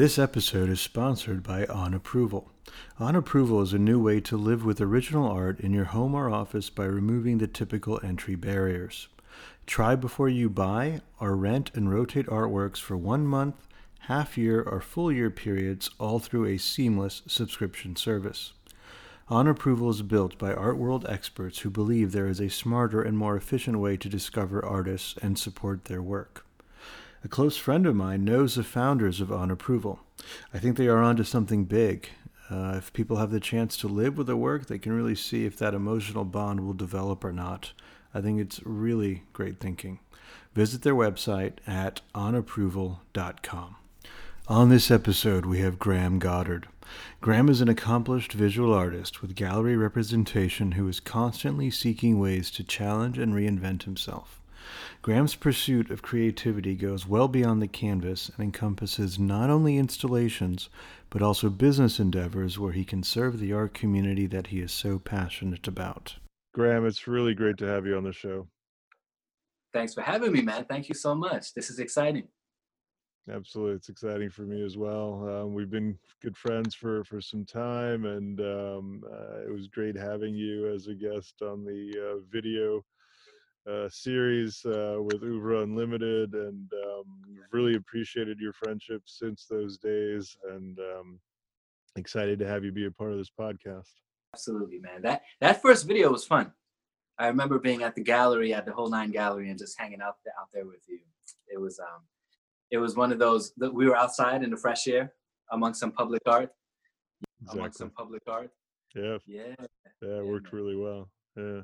This episode is sponsored by On Approval. On Approval is a new way to live with original art in your home or office by removing the typical entry barriers. Try before you buy or rent and rotate artworks for one month, half year, or full year periods, all through a seamless subscription service. On Approval is built by art world experts who believe there is a smarter and more efficient way to discover artists and support their work. A close friend of mine knows the founders of On Approval. I think they are onto something big. Uh, if people have the chance to live with the work, they can really see if that emotional bond will develop or not. I think it's really great thinking. Visit their website at onapproval.com. On this episode, we have Graham Goddard. Graham is an accomplished visual artist with gallery representation who is constantly seeking ways to challenge and reinvent himself. Graham's pursuit of creativity goes well beyond the canvas and encompasses not only installations, but also business endeavors where he can serve the art community that he is so passionate about. Graham, it's really great to have you on the show. Thanks for having me, man. Thank you so much. This is exciting. Absolutely, it's exciting for me as well. Um, we've been good friends for for some time, and um, uh, it was great having you as a guest on the uh, video uh, series uh, with Oeuvre Unlimited, and um, really appreciated your friendship since those days, and um, excited to have you be a part of this podcast. Absolutely, man. That that first video was fun. I remember being at the gallery, at the whole nine gallery, and just hanging out there, out there with you. It was um, it was one of those that we were outside in the fresh air among some public art, exactly. among some public art. Yeah, yeah, yeah. It worked really well. Yeah.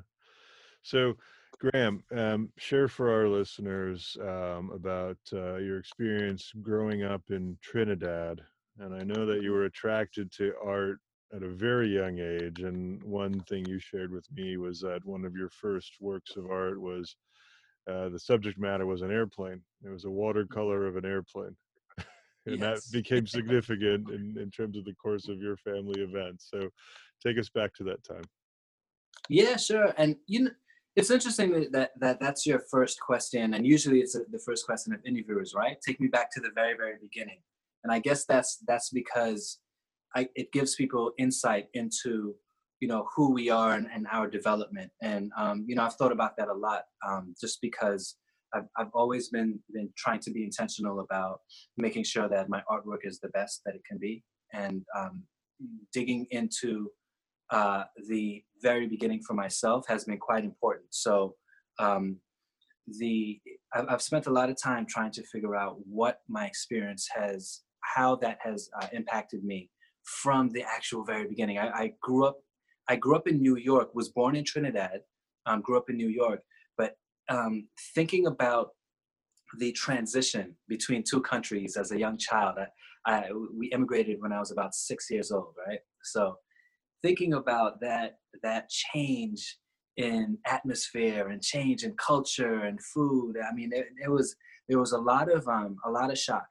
So Graham, um, share for our listeners um, about uh, your experience growing up in Trinidad. And I know that you were attracted to art at a very young age. And one thing you shared with me was that one of your first works of art was uh, the subject matter was an airplane. It was a watercolor of an airplane. and yes. that became significant in, in terms of the course of your family events. So take us back to that time. Yeah, sure. And you know, it's interesting that, that, that that's your first question, and usually it's the first question of interviewers, right? Take me back to the very, very beginning, and I guess that's that's because I, it gives people insight into you know who we are and, and our development, and um, you know I've thought about that a lot, um, just because I've I've always been been trying to be intentional about making sure that my artwork is the best that it can be, and um, digging into uh, the very beginning for myself has been quite important. So um, the I've spent a lot of time trying to figure out what my experience has, how that has uh, impacted me from the actual very beginning. I, I, grew up, I grew up in New York, was born in Trinidad, um, grew up in New York, but um, thinking about the transition between two countries as a young child, I, I, we immigrated when I was about six years old, right? So thinking about that that change in atmosphere and change in culture and food. I mean it, it was there was a lot of um, a lot of shock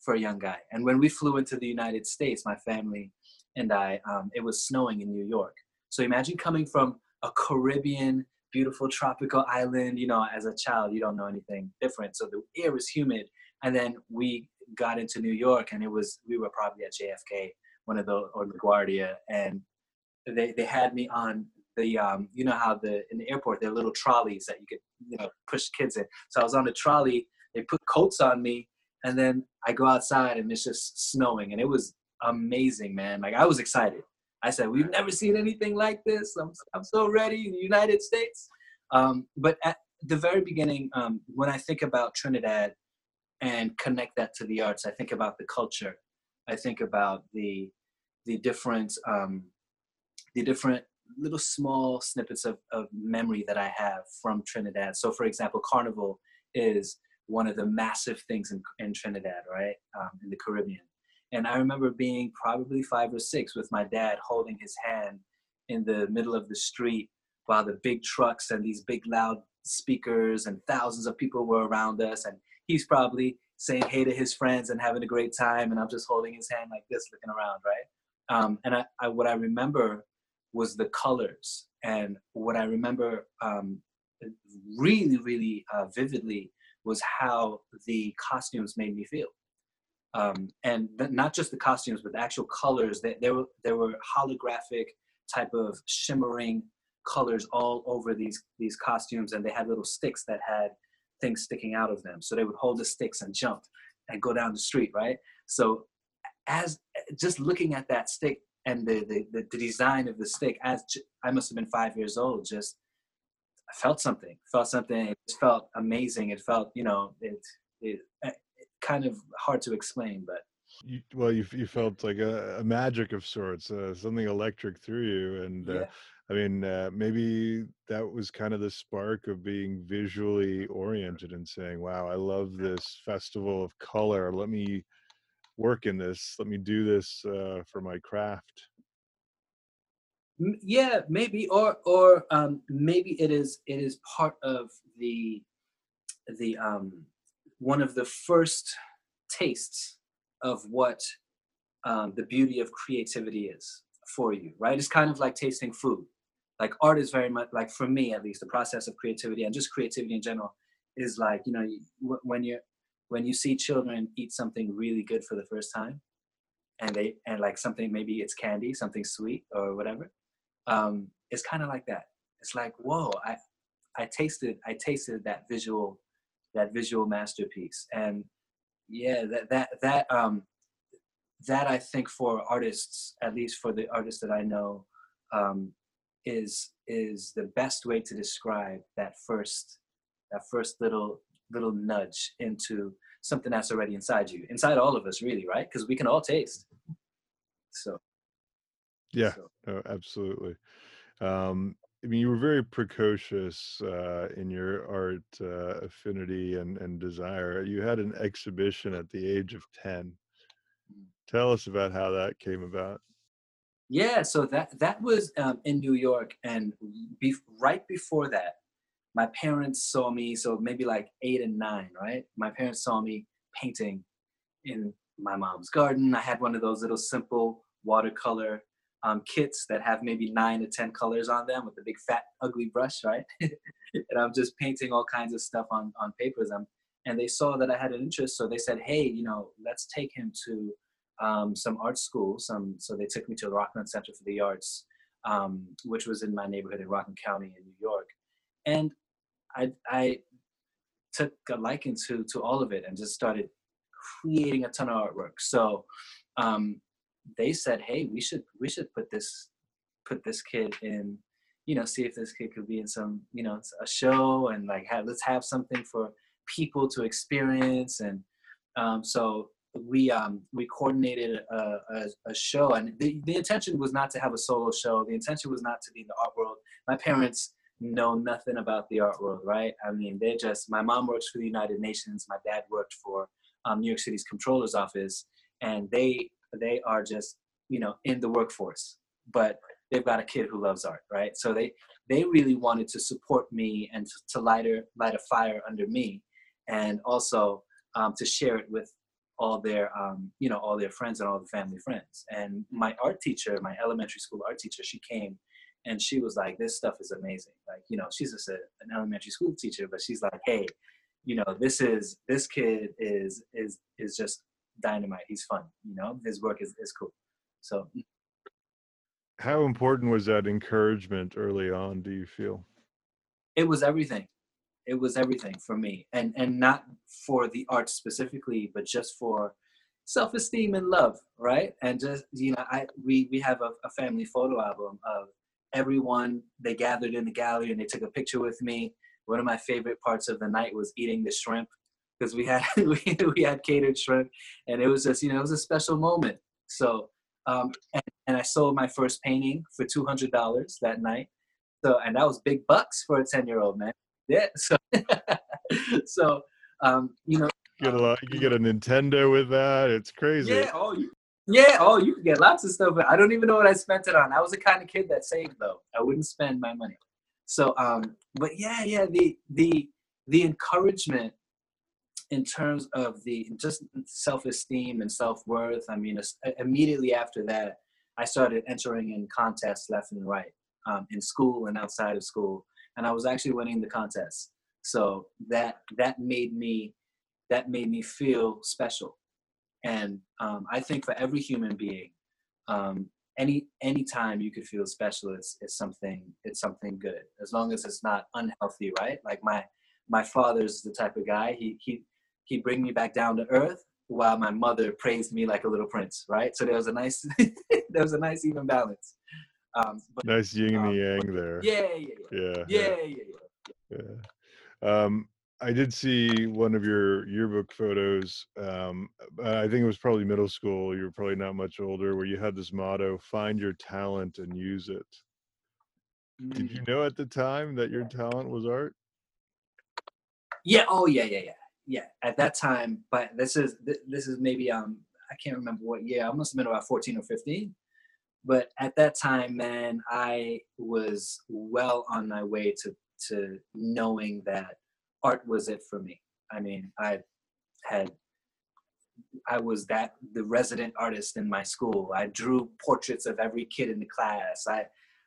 for a young guy. And when we flew into the united states my family and i um, it was snowing in new york. So imagine coming from a caribbean beautiful tropical island you know as a child you don't know anything different. So the air was humid. And then we got into new york and it was we were probably at jfk one of the or LaGuardia, and they they had me on the um, you know how the in the airport there are little trolleys that you could you know push kids in. So I was on the trolley. They put coats on me, and then I go outside and it's just snowing, and it was amazing, man. Like I was excited. I said, "We've never seen anything like this. I'm I'm so ready." United States, um, but at the very beginning, um, when I think about Trinidad and connect that to the arts, I think about the culture. I think about the the different um, the different little small snippets of, of memory that I have from Trinidad. So, for example, Carnival is one of the massive things in, in Trinidad, right? Um, in the Caribbean. And I remember being probably five or six with my dad holding his hand in the middle of the street while the big trucks and these big loud speakers and thousands of people were around us. And he's probably saying hey to his friends and having a great time. And I'm just holding his hand like this, looking around, right? Um, and I, I, what I remember was the colors. And what I remember um, really, really uh, vividly was how the costumes made me feel. um, and th- not just the costumes, but the actual colors. That there were there were holographic type of shimmering colors all over these these costumes, and they had little sticks that had things sticking out of them. So they would hold the sticks and jump and go down the street, right? So as just looking at that stick and the the, the, the design of the stick, as I must have been five years old, just I felt something, felt something. It felt amazing. It felt, you know, it, it, it kind of hard to explain, but you, well, you you felt like a, a magic of sorts, uh, something electric through you, and uh, yeah. I mean, uh, maybe that was kind of the spark of being visually oriented and saying, "Wow, I love this festival of color. Let me work in this. Let me do this uh, for my craft." yeah maybe or or um maybe it is it is part of the the um one of the first tastes of what um, the beauty of creativity is for you right it's kind of like tasting food like art is very much like for me at least the process of creativity and just creativity in general is like you know when you when you see children eat something really good for the first time and they and like something maybe it's candy something sweet or whatever um, it's kind of like that. It's like, whoa, I, I tasted, I tasted that visual, that visual masterpiece, and yeah, that that that um, that I think for artists, at least for the artists that I know, um, is is the best way to describe that first, that first little little nudge into something that's already inside you, inside all of us, really, right? Because we can all taste. So yeah, so. no, absolutely. Um, I mean, you were very precocious uh, in your art uh, affinity and, and desire. You had an exhibition at the age of 10. Mm. Tell us about how that came about. Yeah, so that that was um, in New York, and be, right before that, my parents saw me. So maybe like eight and nine, right? My parents saw me painting in my mom's garden. I had one of those little simple watercolor um, kits that have maybe nine to 10 colors on them with a big fat ugly brush, right? and I'm just painting all kinds of stuff on, on papers. Um, and they saw that I had an interest. So they said, hey, you know, let's take him to um, some art school. Some, so they took me to the Rockland Center for the Arts, um, which was in my neighborhood in Rockland County in New York. And I, I took a liking to, to all of it and just started creating a ton of artwork. So um, they said, "Hey, we should we should put this put this kid in, you know, see if this kid could be in some, you know, a show and like have let's have something for people to experience." And um, so we um, we coordinated a, a, a, show, and the, the intention was not to have a solo show. The intention was not to be in the art world. My parents know nothing about the art world, right? I mean, they just my mom works for the United Nations, my dad worked for um, New York City's Comptroller's office, and they they are just you know in the workforce but they've got a kid who loves art right so they they really wanted to support me and to, light a light a fire under me and also um, to share it with all their um, you know all their friends and all the family friends and my art teacher my elementary school art teacher she came and she was like this stuff is amazing like you know she's just a, an elementary school teacher but she's like hey you know this is this kid is is is just dynamite. He's fun. You know, his work is, is cool. So, how important was that encouragement early on? Do you feel? It was everything. It was everything for me, and and not for the art specifically, but just for self-esteem and love, right? And just you know, I we we have a, a family photo album of everyone. They gathered in the gallery and they took a picture with me. One of my favorite parts of the night was eating the shrimp because we had we, we had catered shrimp, and it was just you know it was a special moment. So um, and, and I sold my first painting for two hundred dollars that night. So and that was big bucks for a ten year old man. Yeah. So so um, you know. You get a lot. You get a Nintendo with that. It's crazy. Yeah. Oh, you, yeah. Oh, you can get lots of stuff. I don't even know what I spent it on. I was the kind of kid that saved though. I wouldn't spend my money. So, um, but yeah, yeah. The the the encouragement in terms of the just self-esteem and self-worth i mean immediately after that i started entering in contests left and right um, in school and outside of school and i was actually winning the contests so that that made me that made me feel special and um, I think for every human being, um, any any time you could feel special is, is something it's something good as long as it's not unhealthy, right? Like my my father's the type of guy he he he'd bring me back down to earth while my mother praised me like a little prince, right? So there was a nice there was a nice even balance. Um, but, nice yin and um, yang there. Yeah, yeah, yeah, yeah, yeah, yeah, yeah. yeah. Um, I did see one of your yearbook photos. Um, I think it was probably middle school. You were probably not much older, where you had this motto: "Find your talent and use it." Mm. Did you mm. know at the time that your talent was art? Yeah. Oh, yeah, yeah, yeah, yeah. At that time, but this is this is maybe um I can't remember what year. I must have been about fourteen or fifteen. But at that time, man, I was well on my way to to knowing that art was it for me. I mean, I had I was that the resident artist in my school. I drew portraits of every kid in the class. I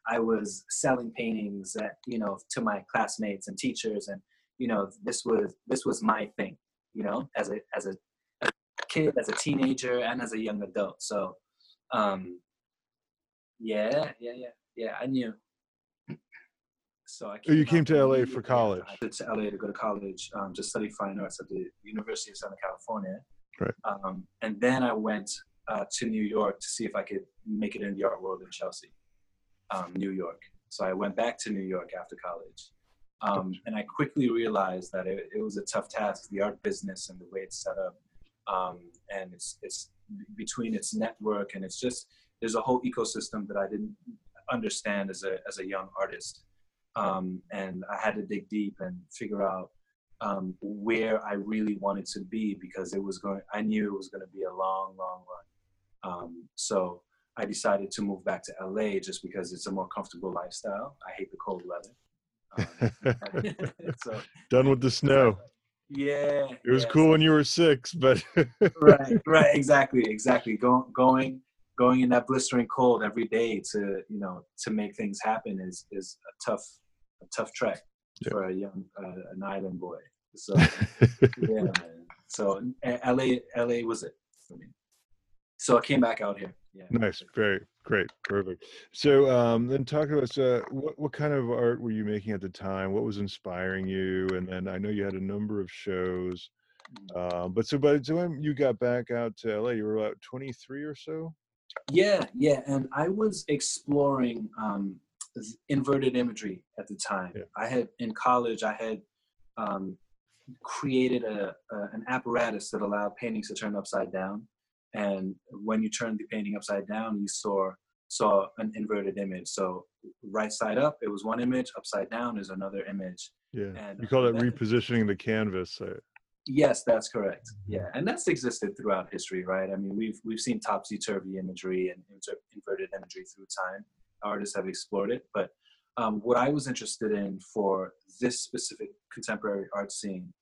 I was selling paintings at, you know to my classmates and teachers and you know this was this was my thing, you know, as a as a, a kid, as a teenager and as a young adult. So um yeah, yeah, yeah. Yeah, I knew so I came you came to LA for college. I went to LA to go to college um, to study fine arts at the University of Southern California. Right. Um, and then I went uh, to New York to see if I could make it in the art world in Chelsea, um, New York. So I went back to New York after college. Um, and I quickly realized that it, it, was a tough task, the art business and the way it's set up. Um, and it's, it's between its network and it's just, there's a whole ecosystem that I didn't understand as a, as a young artist um, and I had to dig deep and figure out um, where I really wanted to be because it was going. I knew it was going to be a long, long run. Um, so I decided to move back to LA just because it's a more comfortable lifestyle. I hate the cold weather. Um, so, Done with the snow. Yeah. It was yeah, cool so, when you were six, but right, right, exactly, exactly. Going, going going in that blistering cold every day to you know to make things happen is is a tough a tough trek yep. for a young uh, an island boy. So yeah. So LA LA was it for me. So I came back out here. Yeah. Nice. Very great. Perfect. So um, then talk to us. Uh, what what kind of art were you making at the time? What was inspiring you? And then I know you had a number of shows. Uh, but so by the time you got back out to LA, you were about 23 or so. Yeah, yeah, and I was exploring um, inverted imagery at the time. Yeah. I had in college, I had um, created a, a, an apparatus that allowed paintings to turn upside down, and when you turned the painting upside down, you saw saw an inverted image. So right side up, it was one image. Upside down is another image. Yeah, and you call it repositioning the canvas. Yes, that's correct. Mm-hmm. Yeah, and that's existed throughout history, right? I mean, we've we've seen topsy turvy imagery and inverted imagery through time artists have explored it. But um, what I was interested in for this specific contemporary art scene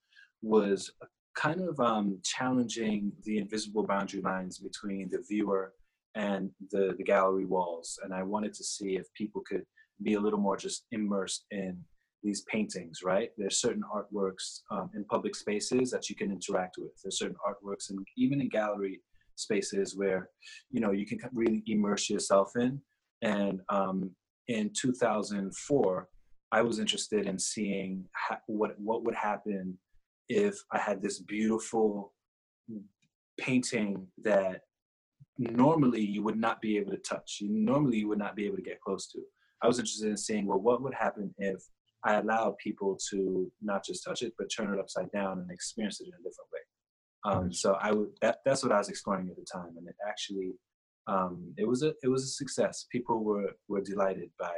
was kind of um, challenging the invisible boundary lines between the viewer and the, the gallery walls. And I wanted to see if people could be a little more just immersed in these paintings, right? There's certain artworks um, in public spaces that you can interact with. There's certain artworks and even in gallery spaces where, you know, you can really immerse yourself in. And um, in 2004, I was interested in seeing ha- what what would happen if I had this beautiful painting that normally you would not be able to touch. You, normally you would not be able to get close to. I was interested in seeing well, what would happen if I allowed people to not just touch it, but turn it upside down and experience it in a different way. Um, so I would that that's what I was exploring at the time, and it actually um, it was a it was a success. People were were delighted by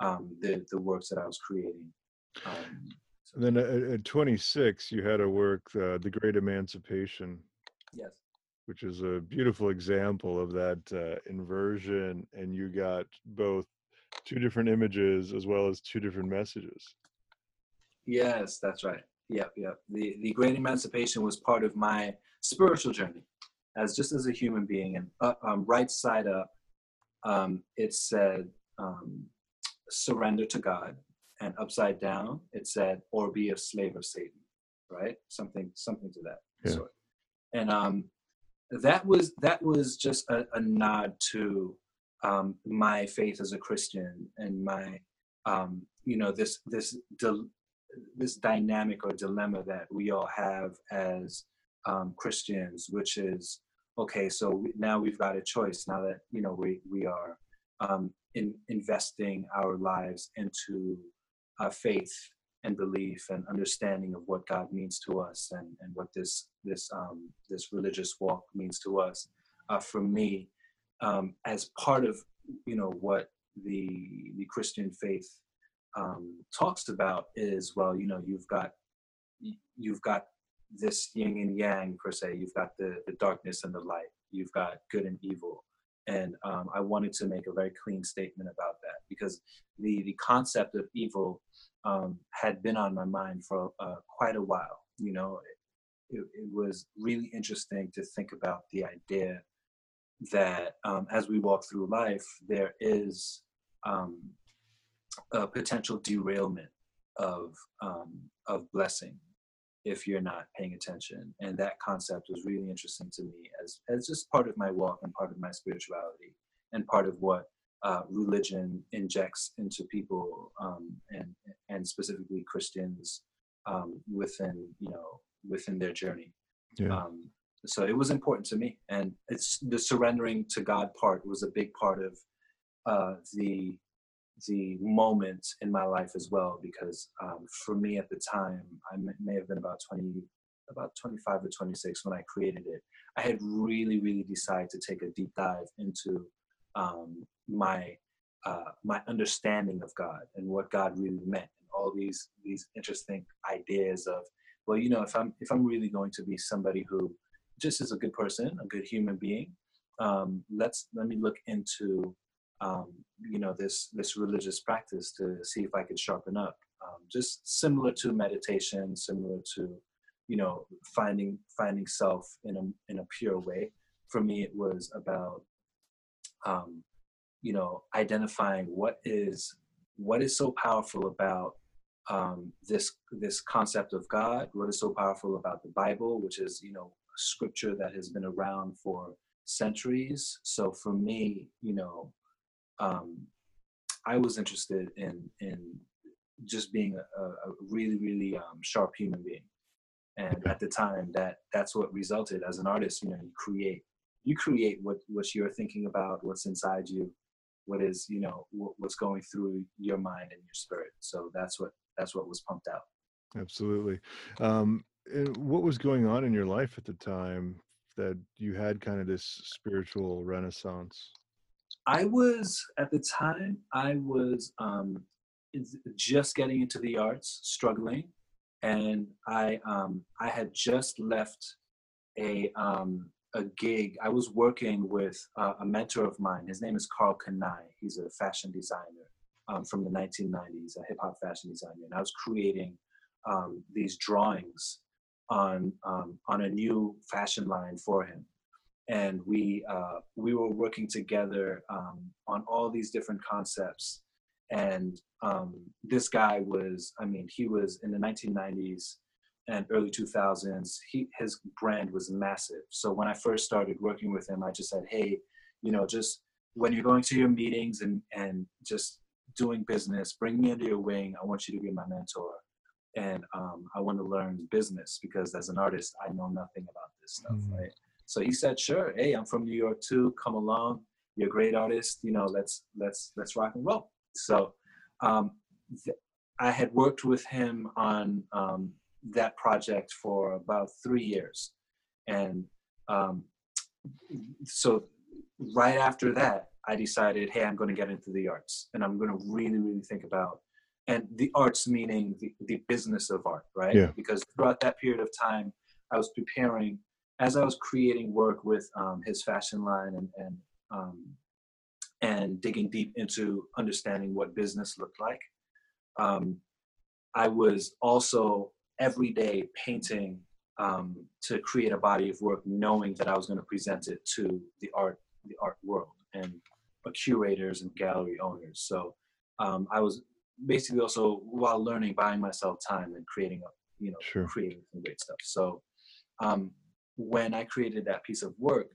um, the the works that I was creating. Um, so. then at, at 26, you had a work, uh, "The Great Emancipation." Yes. Which is a beautiful example of that uh, inversion, and you got both two different images as well as two different messages. Yes, that's right. Yep, yep. The the Great Emancipation was part of my spiritual journey as just as a human being and uh, um, right side up um, it said um, surrender to god and upside down it said or be a slave of satan right something something to that yeah. sort and um that was that was just a, a nod to um, my faith as a Christian and my um, you know this this this dynamic or dilemma that we all have as um, Christians, which is okay. So now we've got a choice. Now that you know we we are um, in investing our lives into uh, faith and belief and understanding of what God means to us and, and what this this um, this religious walk means to us. Uh, for me, um, as part of you know what the the Christian faith um, talks about is well, you know, you've got you've got this yin and yang per se. You've got the the darkness and the light. You've got good and evil. And um, I wanted to make a very clean statement about that because the the concept of evil um, had been on my mind for uh, quite a while. You know, it, it, was really interesting to think about the idea that um, as we walk through life, there is um, a potential derailment of um, of blessing if you're not paying attention. And that concept was really interesting to me as as just part of my walk and part of my spirituality and part of what uh, religion injects into people um, and and specifically Christians um, within you know within their journey. Yeah. Um, so it was important to me, and it's the surrendering to God part was a big part of uh, the the moment in my life as well because um, for me at the time i may have been about 20 about 25 or 26 when i created it i had really really decided to take a deep dive into um, my uh, my understanding of god and what god really meant and all these these interesting ideas of well you know if i'm if i'm really going to be somebody who just is a good person a good human being um, let's let me look into um, you know this this religious practice to see if I could sharpen up. Um, just similar to meditation, similar to you know finding finding self in a in a pure way. For me, it was about um, you know identifying what is what is so powerful about um, this this concept of God. What is so powerful about the Bible, which is you know scripture that has been around for centuries. So for me, you know, um, I was interested in in just being a, a really really um, sharp human being, and at the time that that's what resulted as an artist. You know, you create you create what what you're thinking about, what's inside you, what is you know what, what's going through your mind and your spirit. So that's what that's what was pumped out. Absolutely. Um, what was going on in your life at the time that you had kind of this spiritual renaissance? I was at the time I was um, just getting into the arts, struggling, and I um, I had just left a um, a gig. I was working with uh, a mentor of mine. His name is Karl Kani. He's a fashion designer um, from the 1990s, a hip hop fashion designer, and I was creating um, these drawings on um, on a new fashion line for him and we uh, we were working together um, on all these different concepts. And um, this guy was, I mean, he was in the 1990s and early 2000s. He his brand was massive. So when I first started working with him, I just said, hey, you know, just when you're going to your meetings and and just doing business, bring me under your wing. I want you to be my mentor. And um, I want to learn business because as an artist, I know nothing about this stuff, mm-hmm. right? So he said, "Sure. Hey, I'm from New York too. Come along. You're a great artist. You know, let's let's let's rock and roll." So um, th- I had worked with him on um, that project for about three years, and um, so right after that, I decided, "Hey, I'm going to get into the arts, and I'm going to really, really think about." And the arts meaning the, the business of art, right? Yeah. Because throughout that period of time, I was preparing as I was creating work with um, his fashion line and and um, and digging deep into understanding what business looked like, um, I was also every day painting um, to create a body of work, knowing that I was going to present it to the art the art world and curators and gallery owners. So um, I was basically also while learning, buying myself time and creating a you know sure. creating some great stuff. So um, when I created that piece of work,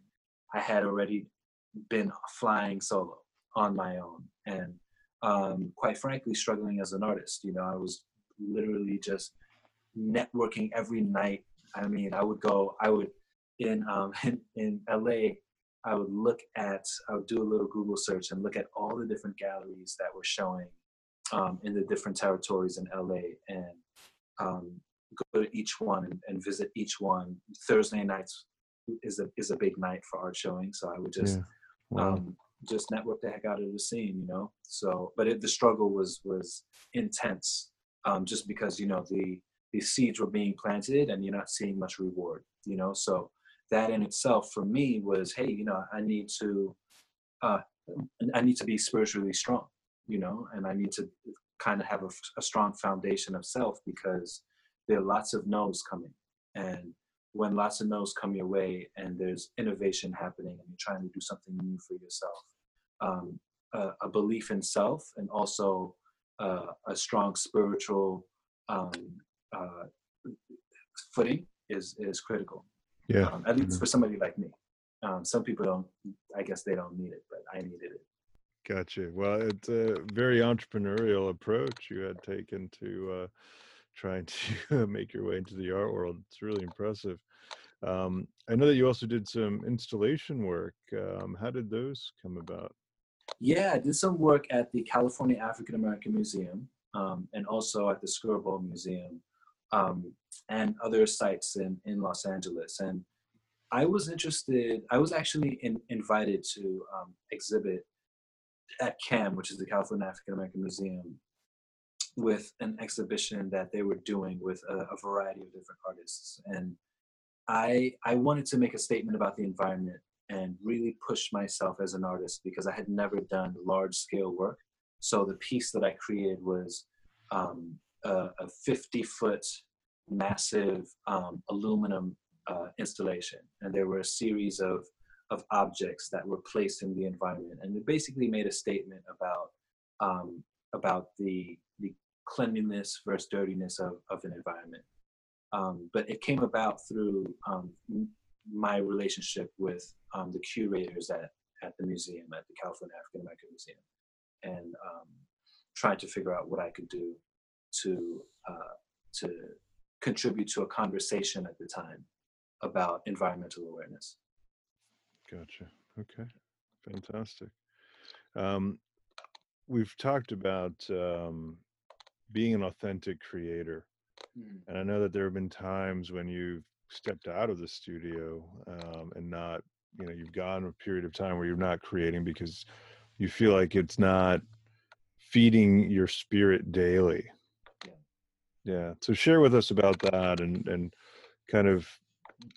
I had already been flying solo on my own and um, quite frankly struggling as an artist. You know, I was literally just networking every night. I mean, I would go, I would in um, in, in LA, I would look at, I would do a little Google search and look at all the different galleries that were showing um, in the different territories in LA and um, go to each one and, and, visit each one. Thursday nights is a is a big night for art showing, so I would just yeah. wow. um, just network the heck out of the scene, you know. So, but it, the struggle was was intense, um, just because you know the the seeds were being planted and you're not seeing much reward, you know. So that in itself for me was, hey, you know, I need to, uh, I need to be spiritually strong, you know, and I need to kind of have a, a strong foundation of self because there are lots of no's coming and when lots of no's come your way and there's innovation happening and you're trying to do something new for yourself, um, a, a, belief in self and also uh, a strong spiritual um, uh, footing is is critical. Yeah, um, at least mm-hmm. for somebody like me. Um, some people don't. I guess they don't need it, but I needed it. Gotcha. Well, it's a very entrepreneurial approach you had taken to uh, trying to make your way into the art world. It's really impressive. Um, I know that you also did some installation work. Um, how did those come about? Yeah, I did some work at the California African American Museum um, and also at the Skirball Museum um, and other sites in, in Los Angeles. And I was interested, I was actually in, invited to um, exhibit at CAM, which is the California African American Museum, with an exhibition that they were doing with a, a, variety of different artists. And I, I wanted to make a statement about the environment and really push myself as an artist because I had never done large scale work. So the piece that I created was um, a, a 50 foot massive um, aluminum uh, installation. And there were a series of, of objects that were placed in the environment. And it basically made a statement about, um, about the, the cleanliness versus dirtiness of, of an environment. Um, but it came about through um, my relationship with um, the curators at, at the museum, at the California African American Museum, and um, trying to figure out what I could do to uh, to contribute to a conversation at the time about environmental awareness. Gotcha. Okay. Fantastic. Um, we've talked about um, being an authentic creator. Mm-hmm. And I know that there have been times when you've stepped out of the studio um, and not, you know, you've gone a period of time where you're not creating because you feel like it's not feeding your spirit daily. Yeah. yeah. So share with us about that and and kind of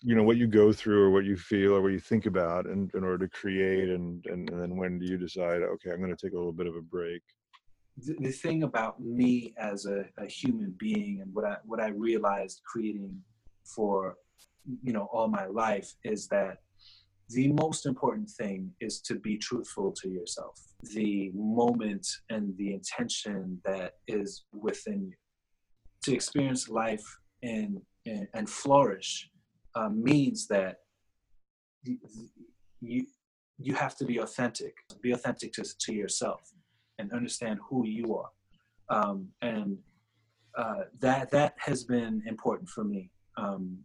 you know what you go through or what you feel or what you think about in, in order to create and, and and then when do you decide okay i'm going to take a little bit of a break the, thing about me as a, a human being and what i what i realized creating for you know all my life is that the most important thing is to be truthful to yourself. The moment and the intention that is within you. To experience life and and, and flourish uh, means that you you have to be authentic. Be authentic to, to yourself and understand who you are um, and uh, that that has been important for me um,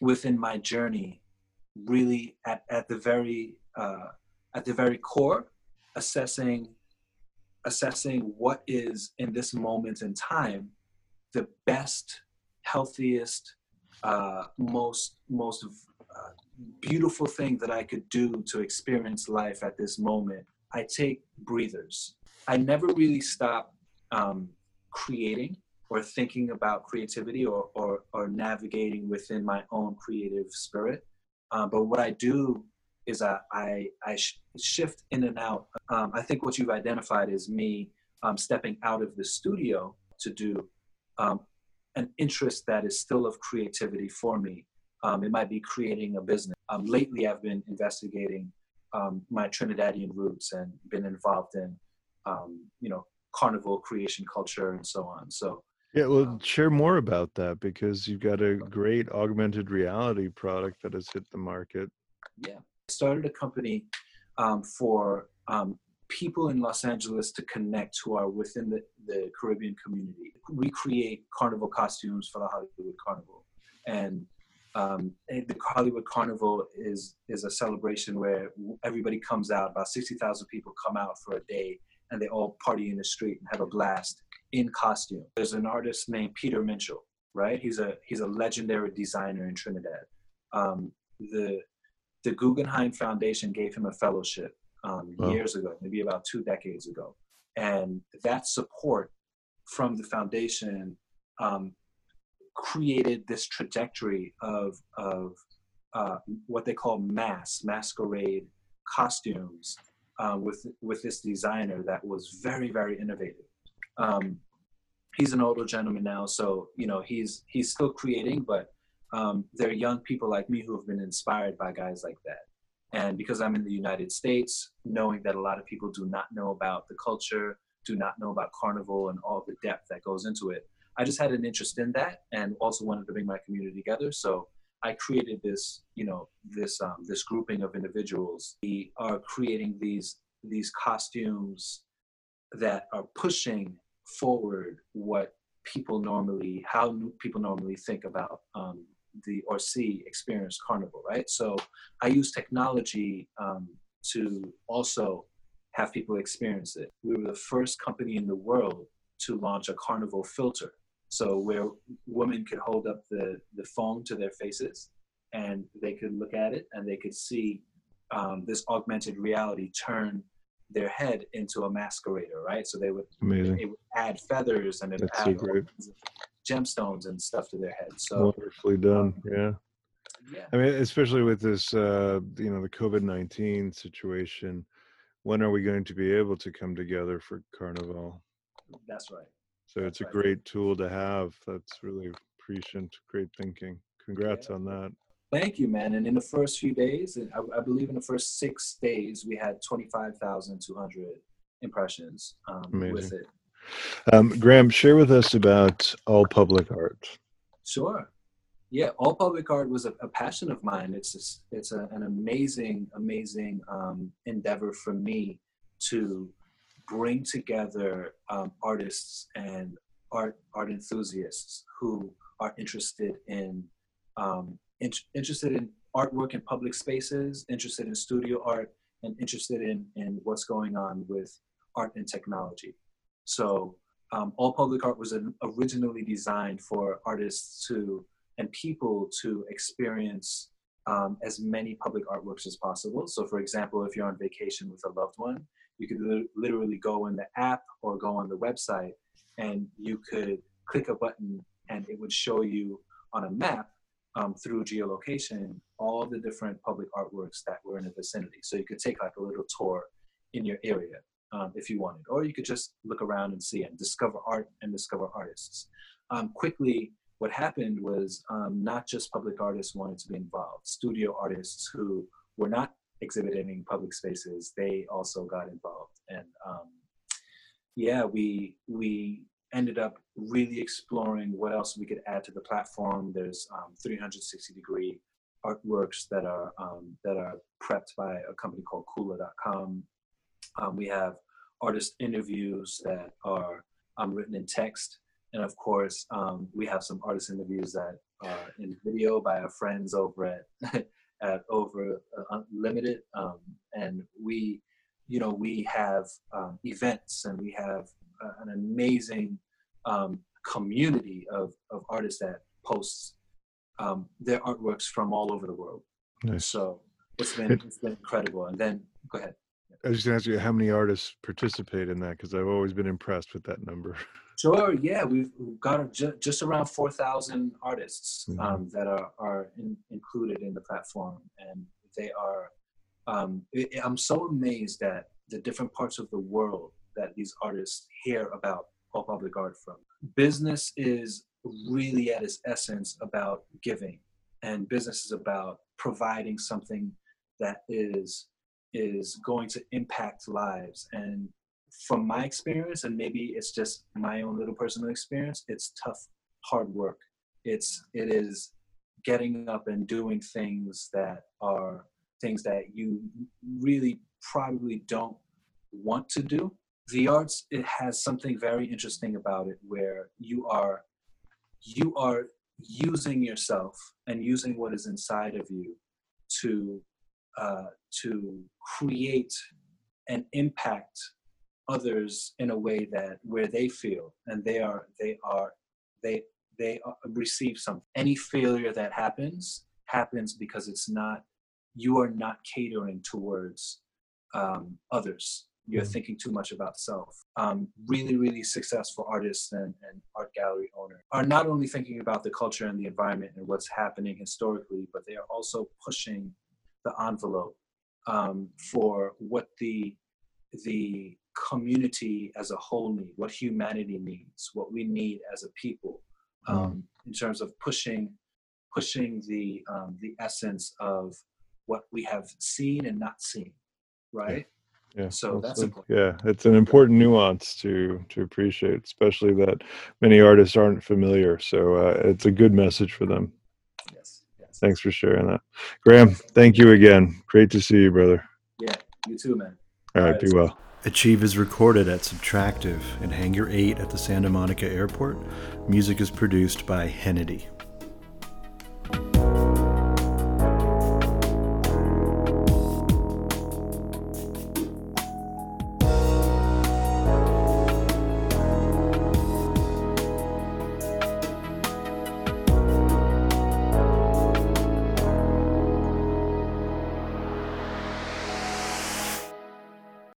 within my journey really at, at the very uh, at the very core assessing assessing what is in this moment in time the best healthiest uh, most most uh, beautiful thing that I could do to experience life at this moment. I take breathers. I never really stop um, creating or thinking about creativity or, or, or navigating within my own creative spirit. Um, but what I do is I, I, I sh- shift in and out. Um, I think what you've identified is me um, stepping out of the studio to do um, an interest that is still of creativity for me. Um, it might be creating a business. Um, lately, I've been investigating um, my Trinidadian roots and been involved in, um, you know, carnival creation culture and so on. So Yeah, well, share more about that because you've got a great augmented reality product that has hit the market. Yeah, I started a company um, for um, people in Los Angeles to connect who are within the, the Caribbean community. We create carnival costumes for the Hollywood Carnival. And um, the Hollywood Carnival is is a celebration where everybody comes out. About sixty thousand people come out for a day, and they all party in the street and have a blast in costume. There's an artist named Peter Minshall, right? He's a he's a legendary designer in Trinidad. Um, the the Guggenheim Foundation gave him a fellowship um, wow. years ago, maybe about two decades ago, and that support from the foundation um, created this trajectory of of uh, what they call mass masquerade costumes uh, with with this designer that was very very innovative. Um, he's an older gentleman now, so you know he's he's still creating, but um, there are young people like me who have been inspired by guys like that. And because I'm in the United States, knowing that a lot of people do not know about the culture, do not know about Carnival and all the depth that goes into it, I just had an interest in that and also wanted to bring my community together. So I created this, you know, this um, this grouping of individuals. We are creating these these costumes that are pushing forward what people normally, how people normally think about um, the or see experience carnival, right? So I use technology um, to also have people experience it. We were the first company in the world to launch a carnival filter so where women could hold up the, the phone to their faces and they could look at it and they could see um, this augmented reality turn their head into a masquerader, right? So they would, Amazing. It would add feathers and it would add gemstones and stuff to their head. So wonderfully done. Yeah. Yeah. I mean, especially with this, uh, you know, the COVID nineteen situation. When are we going to be able to come together for Carnival? That's right. So it's a great tool to have. That's really prescient, great thinking. Congrats yeah. on that. Thank you, man. And in the first few days, I, I believe in the first six days, we had 25,200 impressions um, with it. Um, Graham, share with us about All Public Art. Sure. Yeah, All Public Art was a, a passion of mine. It's just, it's a, an amazing, amazing um, endeavor for me to bring together um, artists and art art enthusiasts who are interested in, um, in interested in artwork in public spaces, interested in studio art, and interested in in what's going on with art and technology. So um, all public art was an, originally designed for artists to and people to experience um, as many public artworks as possible. So, for example, if you're on vacation with a loved one, you could li- literally go in the app or go on the website and you could click a button and it would show you on a map um, through geolocation all the different public artworks that were in the vicinity. So you could take like a little tour in your area um, if you wanted, or you could just look around and see and discover art and discover artists. Um, quickly, what happened was um, not just public artists wanted to be involved, studio artists who were not exhibiting in public spaces, they also got involved. And um, yeah, we we ended up really exploring what else we could add to the platform. There's um, 360 degree artworks that are um, that are prepped by a company called Kula.com. Um, we have artist interviews that are um, written in text, and of course, um, we have some artist interviews that are in video by our friends over at at Oeuvre uh, unlimited um, and we you know we have um, events and we have uh, an amazing um, community of, of artists that posts um, their artworks from all over the world. Nice. so it's been it's been incredible. And then go ahead I was just going to ask you how many artists participate in that because I've always been impressed with that number. Sure. Yeah, we've got just around four thousand artists mm-hmm. um, that are are in, included in the platform, and they are. Um, I'm so amazed at the different parts of the world that these artists hear about all public art from. Business is really at its essence about giving, and business is about providing something that is is going to impact lives and from my experience, and maybe it's just my own little personal experience, it's tough, hard work. It's it is getting up and doing things that are things that you really probably don't want to do. The arts it has something very interesting about it where you are you are using yourself and using what is inside of you to uh, to create and impact others in a way that where they feel and they are they are they they receive something. Any failure that happens happens because it's not you are not catering towards um, others. You're mm-hmm. thinking too much about self. Um, really really successful artists and, and art gallery owners are not only thinking about the culture and the environment and what's happening historically but they are also pushing the envelope um, for what the the community as a whole need, what humanity needs, what we need as a people, mm-hmm. um, in terms of pushing pushing the um, the essence of what we have seen and not seen, right? Yeah. So that's important. Yeah, it's an important nuance to to appreciate, especially that many artists aren't familiar. So uh, it's a good message for them. Yes. Yes. Thanks for sharing that, Graham. Thank you again. Great to see you, brother. Yeah. You too, man. All right. Be well. Achieve is recorded at Subtractive in Hangar 8 at the Santa Monica Airport. Music is produced by Hennedy.